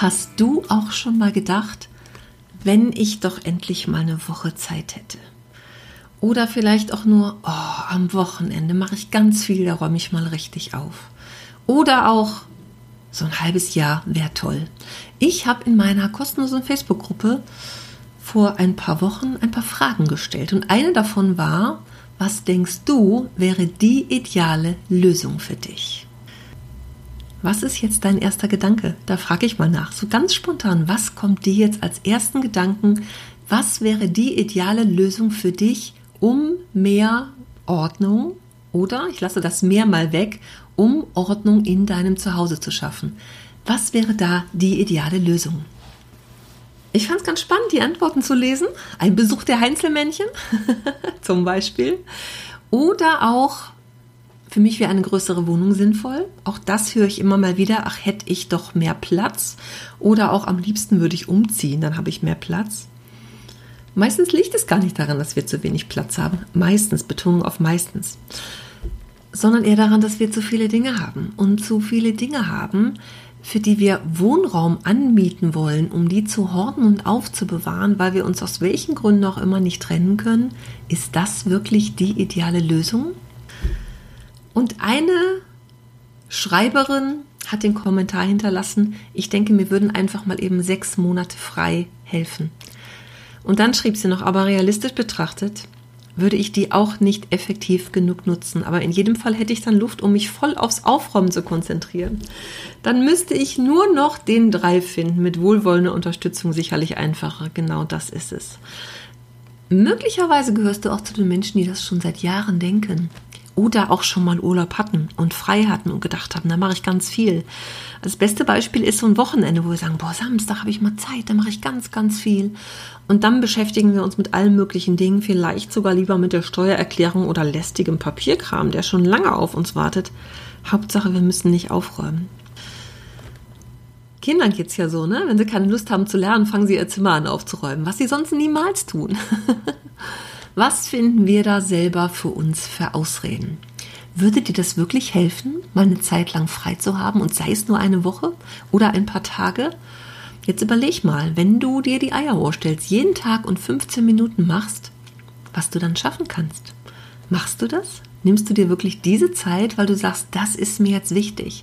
Hast du auch schon mal gedacht, wenn ich doch endlich mal eine Woche Zeit hätte? Oder vielleicht auch nur, oh, am Wochenende mache ich ganz viel, da räume ich mal richtig auf. Oder auch, so ein halbes Jahr wäre toll. Ich habe in meiner kostenlosen Facebook-Gruppe vor ein paar Wochen ein paar Fragen gestellt. Und eine davon war, was denkst du wäre die ideale Lösung für dich? Was ist jetzt dein erster Gedanke? Da frage ich mal nach. So ganz spontan, was kommt dir jetzt als ersten Gedanken? Was wäre die ideale Lösung für dich, um mehr Ordnung oder, ich lasse das mehr mal weg, um Ordnung in deinem Zuhause zu schaffen? Was wäre da die ideale Lösung? Ich fand es ganz spannend, die Antworten zu lesen. Ein Besuch der Heinzelmännchen zum Beispiel. Oder auch für mich wäre eine größere Wohnung sinnvoll. Auch das höre ich immer mal wieder. Ach, hätte ich doch mehr Platz. Oder auch am liebsten würde ich umziehen, dann habe ich mehr Platz. Meistens liegt es gar nicht daran, dass wir zu wenig Platz haben. Meistens, Betonung auf meistens. Sondern eher daran, dass wir zu viele Dinge haben. Und zu viele Dinge haben, für die wir Wohnraum anmieten wollen, um die zu horten und aufzubewahren, weil wir uns aus welchen Gründen auch immer nicht trennen können, ist das wirklich die ideale Lösung? Und eine Schreiberin hat den Kommentar hinterlassen, ich denke, mir würden einfach mal eben sechs Monate frei helfen. Und dann schrieb sie noch, aber realistisch betrachtet würde ich die auch nicht effektiv genug nutzen. Aber in jedem Fall hätte ich dann Luft, um mich voll aufs Aufräumen zu konzentrieren. Dann müsste ich nur noch den Drive finden. Mit wohlwollender Unterstützung sicherlich einfacher. Genau das ist es. Möglicherweise gehörst du auch zu den Menschen, die das schon seit Jahren denken oder auch schon mal Urlaub hatten und frei hatten und gedacht haben, da mache ich ganz viel. Das beste Beispiel ist so ein Wochenende, wo wir sagen, boah, Samstag habe ich mal Zeit, da mache ich ganz, ganz viel. Und dann beschäftigen wir uns mit allen möglichen Dingen, vielleicht sogar lieber mit der Steuererklärung oder lästigem Papierkram, der schon lange auf uns wartet. Hauptsache, wir müssen nicht aufräumen. Kindern geht's ja so, ne? Wenn sie keine Lust haben zu lernen, fangen sie ihr Zimmer an aufzuräumen, was sie sonst niemals tun. Was finden wir da selber für uns für Ausreden? Würde dir das wirklich helfen, mal eine Zeit lang frei zu haben und sei es nur eine Woche oder ein paar Tage? Jetzt überleg mal, wenn du dir die Eier vorstellst, jeden Tag und 15 Minuten machst, was du dann schaffen kannst. Machst du das? Nimmst du dir wirklich diese Zeit, weil du sagst, das ist mir jetzt wichtig?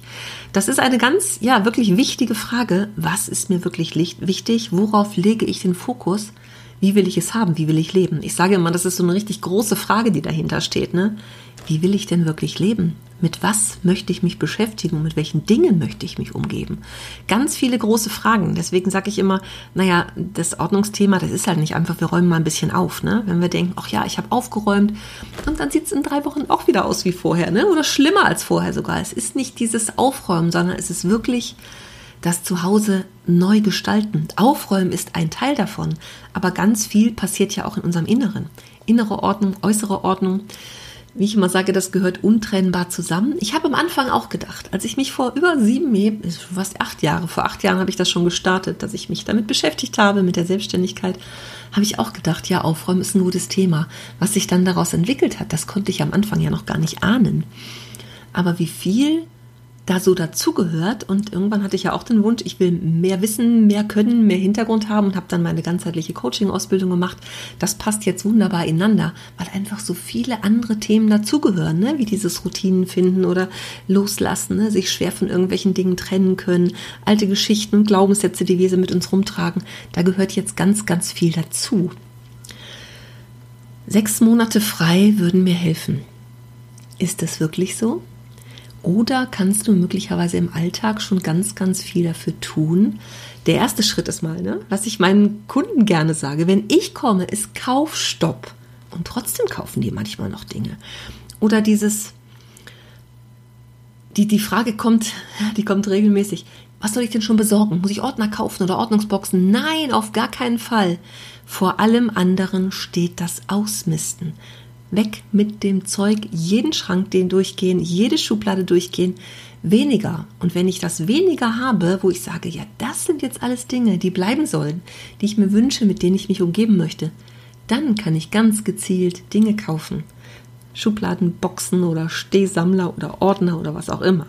Das ist eine ganz, ja, wirklich wichtige Frage. Was ist mir wirklich wichtig? Worauf lege ich den Fokus? Wie will ich es haben? Wie will ich leben? Ich sage immer, das ist so eine richtig große Frage, die dahinter steht. Ne? Wie will ich denn wirklich leben? Mit was möchte ich mich beschäftigen? Mit welchen Dingen möchte ich mich umgeben? Ganz viele große Fragen. Deswegen sage ich immer, naja, das Ordnungsthema, das ist halt nicht einfach, wir räumen mal ein bisschen auf. Ne? Wenn wir denken, ach ja, ich habe aufgeräumt und dann sieht es in drei Wochen auch wieder aus wie vorher. Ne? Oder schlimmer als vorher sogar. Es ist nicht dieses Aufräumen, sondern es ist wirklich das Zuhause neu gestalten. Aufräumen ist ein Teil davon, aber ganz viel passiert ja auch in unserem Inneren. Innere Ordnung, äußere Ordnung. Wie ich immer sage, das gehört untrennbar zusammen. Ich habe am Anfang auch gedacht, als ich mich vor über sieben, fast acht Jahre, vor acht Jahren habe ich das schon gestartet, dass ich mich damit beschäftigt habe, mit der Selbstständigkeit, habe ich auch gedacht, ja, Aufräumen ist ein gutes Thema. Was sich dann daraus entwickelt hat, das konnte ich am Anfang ja noch gar nicht ahnen. Aber wie viel da so dazugehört. Und irgendwann hatte ich ja auch den Wunsch, ich will mehr wissen, mehr können, mehr Hintergrund haben und habe dann meine ganzheitliche Coaching-Ausbildung gemacht. Das passt jetzt wunderbar ineinander, weil einfach so viele andere Themen dazugehören, ne? wie dieses Routinen finden oder loslassen, ne? sich schwer von irgendwelchen Dingen trennen können, alte Geschichten und Glaubenssätze, die wir mit uns rumtragen. Da gehört jetzt ganz, ganz viel dazu. Sechs Monate frei würden mir helfen. Ist das wirklich so? Oder kannst du möglicherweise im Alltag schon ganz, ganz viel dafür tun? Der erste Schritt ist mal, ne, was ich meinen Kunden gerne sage, wenn ich komme, ist Kaufstopp. Und trotzdem kaufen die manchmal noch Dinge. Oder dieses, die, die Frage kommt, die kommt regelmäßig, Was soll ich denn schon besorgen? Muss ich Ordner kaufen oder Ordnungsboxen? Nein, auf gar keinen Fall. Vor allem anderen steht das Ausmisten. Weg mit dem Zeug, jeden Schrank den durchgehen, jede Schublade durchgehen, weniger. Und wenn ich das weniger habe, wo ich sage, ja, das sind jetzt alles Dinge, die bleiben sollen, die ich mir wünsche, mit denen ich mich umgeben möchte, dann kann ich ganz gezielt Dinge kaufen. Schubladen, Boxen oder Stehsammler oder Ordner oder was auch immer.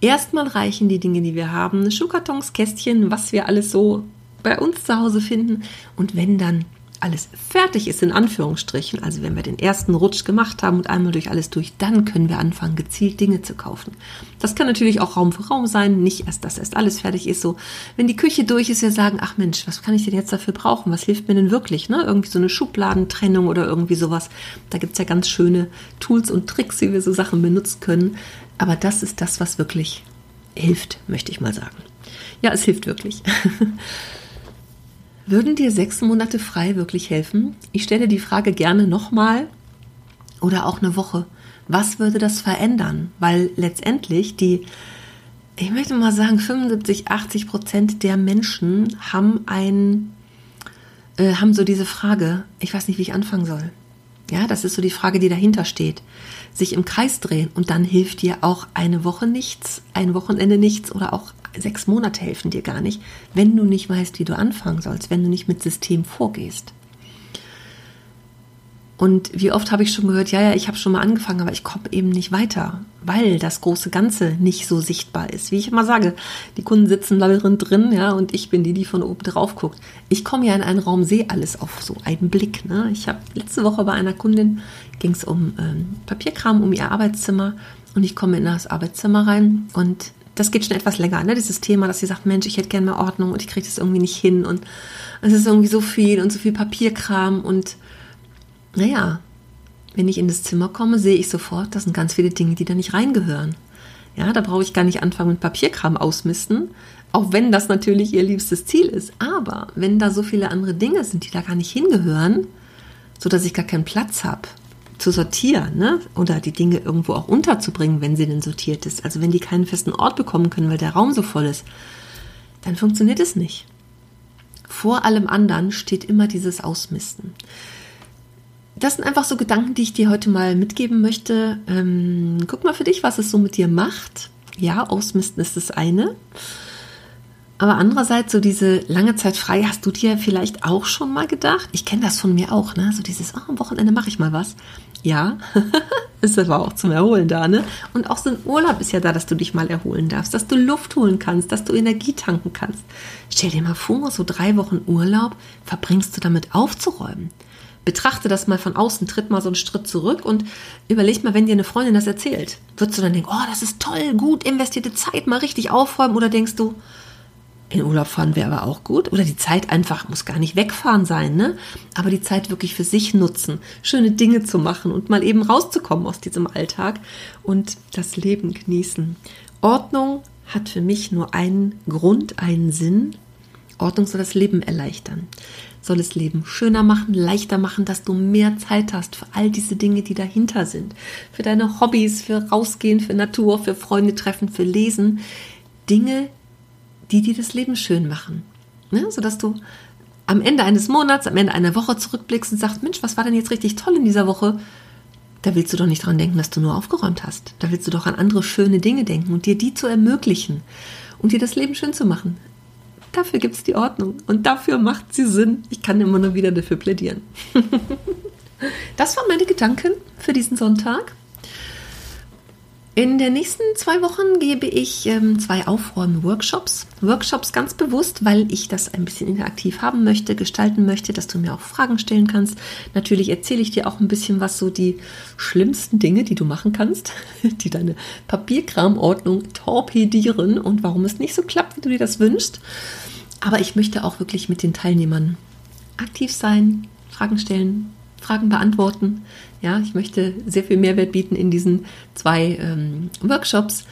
Erstmal reichen die Dinge, die wir haben, Schuhkartons, Kästchen, was wir alles so bei uns zu Hause finden. Und wenn dann alles fertig ist, in Anführungsstrichen, also wenn wir den ersten Rutsch gemacht haben und einmal durch alles durch, dann können wir anfangen, gezielt Dinge zu kaufen. Das kann natürlich auch Raum für Raum sein, nicht erst, dass erst alles fertig ist. So, wenn die Küche durch ist, wir sagen, ach Mensch, was kann ich denn jetzt dafür brauchen? Was hilft mir denn wirklich? Ne? Irgendwie so eine Schubladentrennung oder irgendwie sowas. Da gibt's ja ganz schöne Tools und Tricks, wie wir so Sachen benutzen können. Aber das ist das, was wirklich hilft, möchte ich mal sagen. Ja, es hilft wirklich. Würden dir sechs Monate frei wirklich helfen? Ich stelle die Frage gerne nochmal oder auch eine Woche. Was würde das verändern? Weil letztendlich die, ich möchte mal sagen, 75, 80 Prozent der Menschen haben ein, äh, haben so diese Frage, ich weiß nicht, wie ich anfangen soll. Ja, das ist so die Frage, die dahinter steht. Sich im Kreis drehen und dann hilft dir auch eine Woche nichts, ein Wochenende nichts oder auch sechs Monate helfen dir gar nicht, wenn du nicht weißt, wie du anfangen sollst, wenn du nicht mit System vorgehst. Und wie oft habe ich schon gehört, ja, ja, ich habe schon mal angefangen, aber ich komme eben nicht weiter, weil das große Ganze nicht so sichtbar ist. Wie ich immer sage, die Kunden sitzen Labyrinth drin, ja, und ich bin die, die von oben drauf guckt. Ich komme ja in einen Raum, sehe alles auf so einen Blick. Ne? Ich habe letzte Woche bei einer Kundin ging es um ähm, Papierkram, um ihr Arbeitszimmer und ich komme in das Arbeitszimmer rein und das geht schon etwas länger, ne? Dieses Thema, dass sie sagt, Mensch, ich hätte gerne mehr Ordnung und ich kriege das irgendwie nicht hin und es ist irgendwie so viel und so viel Papierkram und naja, wenn ich in das Zimmer komme, sehe ich sofort, das sind ganz viele Dinge, die da nicht reingehören. Ja, da brauche ich gar nicht anfangen mit Papierkram ausmisten, auch wenn das natürlich ihr liebstes Ziel ist. Aber wenn da so viele andere Dinge sind, die da gar nicht hingehören, so dass ich gar keinen Platz habe, zu sortieren ne? oder die Dinge irgendwo auch unterzubringen, wenn sie denn sortiert ist. Also wenn die keinen festen Ort bekommen können, weil der Raum so voll ist, dann funktioniert es nicht. Vor allem anderen steht immer dieses Ausmisten. Das sind einfach so Gedanken, die ich dir heute mal mitgeben möchte. Ähm, guck mal für dich, was es so mit dir macht. Ja, Ausmisten ist das eine. Aber andererseits, so diese lange Zeit frei, hast du dir vielleicht auch schon mal gedacht? Ich kenne das von mir auch, ne? So dieses, oh, am Wochenende mache ich mal was. Ja, ist aber auch zum Erholen da, ne? Und auch so ein Urlaub ist ja da, dass du dich mal erholen darfst, dass du Luft holen kannst, dass du Energie tanken kannst. Stell dir mal vor, so drei Wochen Urlaub verbringst du damit aufzuräumen. Betrachte das mal von außen, tritt mal so einen Schritt zurück und überleg mal, wenn dir eine Freundin das erzählt. Würdest du dann denken, oh, das ist toll, gut investierte Zeit, mal richtig aufräumen? Oder denkst du, in Urlaub fahren wäre aber auch gut. Oder die Zeit einfach, muss gar nicht wegfahren sein, ne? Aber die Zeit wirklich für sich nutzen, schöne Dinge zu machen und mal eben rauszukommen aus diesem Alltag und das Leben genießen. Ordnung hat für mich nur einen Grund, einen Sinn. Ordnung soll das Leben erleichtern, soll das Leben schöner machen, leichter machen, dass du mehr Zeit hast für all diese Dinge, die dahinter sind. Für deine Hobbys, für Rausgehen, für Natur, für Freunde treffen, für Lesen. Dinge, die dir das Leben schön machen. Ne? Sodass du am Ende eines Monats, am Ende einer Woche zurückblickst und sagst, Mensch, was war denn jetzt richtig toll in dieser Woche? Da willst du doch nicht dran denken, dass du nur aufgeräumt hast. Da willst du doch an andere schöne Dinge denken und dir die zu ermöglichen und dir das Leben schön zu machen. Dafür gibt es die Ordnung und dafür macht sie Sinn. Ich kann immer nur wieder dafür plädieren. das waren meine Gedanken für diesen Sonntag. In den nächsten zwei Wochen gebe ich ähm, zwei Aufräumen-Workshops. Workshops ganz bewusst, weil ich das ein bisschen interaktiv haben möchte, gestalten möchte, dass du mir auch Fragen stellen kannst. Natürlich erzähle ich dir auch ein bisschen was so die schlimmsten Dinge, die du machen kannst, die deine Papierkramordnung torpedieren und warum es nicht so klappt, wie du dir das wünschst. Aber ich möchte auch wirklich mit den Teilnehmern aktiv sein, Fragen stellen, Fragen beantworten. Ja, ich möchte sehr viel Mehrwert bieten in diesen zwei ähm, Workshops.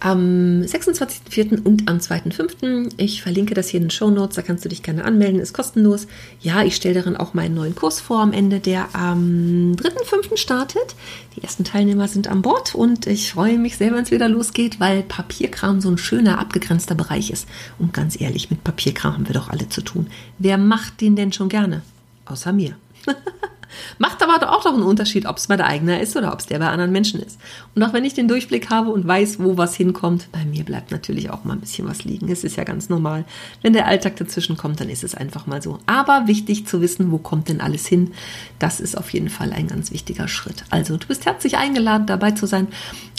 am 26.04. und am 2.05. Ich verlinke das hier in den Show Notes, da kannst du dich gerne anmelden, ist kostenlos. Ja, ich stelle darin auch meinen neuen Kurs vor am Ende, der am 3.05. startet. Die ersten Teilnehmer sind an Bord und ich freue mich sehr, wenn es wieder losgeht, weil Papierkram so ein schöner, abgegrenzter Bereich ist. Und ganz ehrlich, mit Papierkram haben wir doch alle zu tun. Wer macht den denn schon gerne? Außer mir. Macht aber auch doch einen Unterschied, ob es bei der eigene ist oder ob es der bei anderen Menschen ist. Und auch wenn ich den Durchblick habe und weiß, wo was hinkommt, bei mir bleibt natürlich auch mal ein bisschen was liegen. Es ist ja ganz normal. Wenn der Alltag dazwischen kommt, dann ist es einfach mal so. Aber wichtig zu wissen, wo kommt denn alles hin, das ist auf jeden Fall ein ganz wichtiger Schritt. Also du bist herzlich eingeladen, dabei zu sein.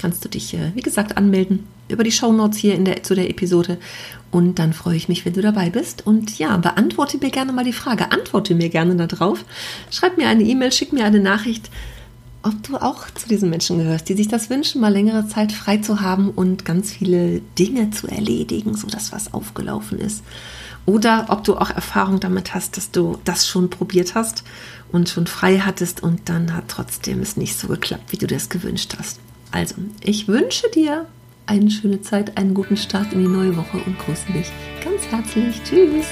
Kannst du dich, äh, wie gesagt, anmelden über die Shownotes hier in der, zu der Episode. Und dann freue ich mich, wenn du dabei bist. Und ja, beantworte mir gerne mal die Frage. Antworte mir gerne darauf. Schreib mir eine E-Mail, schick mir eine Nachricht, ob du auch zu diesen Menschen gehörst, die sich das wünschen, mal längere Zeit frei zu haben und ganz viele Dinge zu erledigen, sodass was aufgelaufen ist. Oder ob du auch Erfahrung damit hast, dass du das schon probiert hast und schon frei hattest und dann hat trotzdem es nicht so geklappt, wie du das gewünscht hast. Also, ich wünsche dir eine schöne Zeit, einen guten Start in die neue Woche und grüße dich ganz herzlich. Tschüss.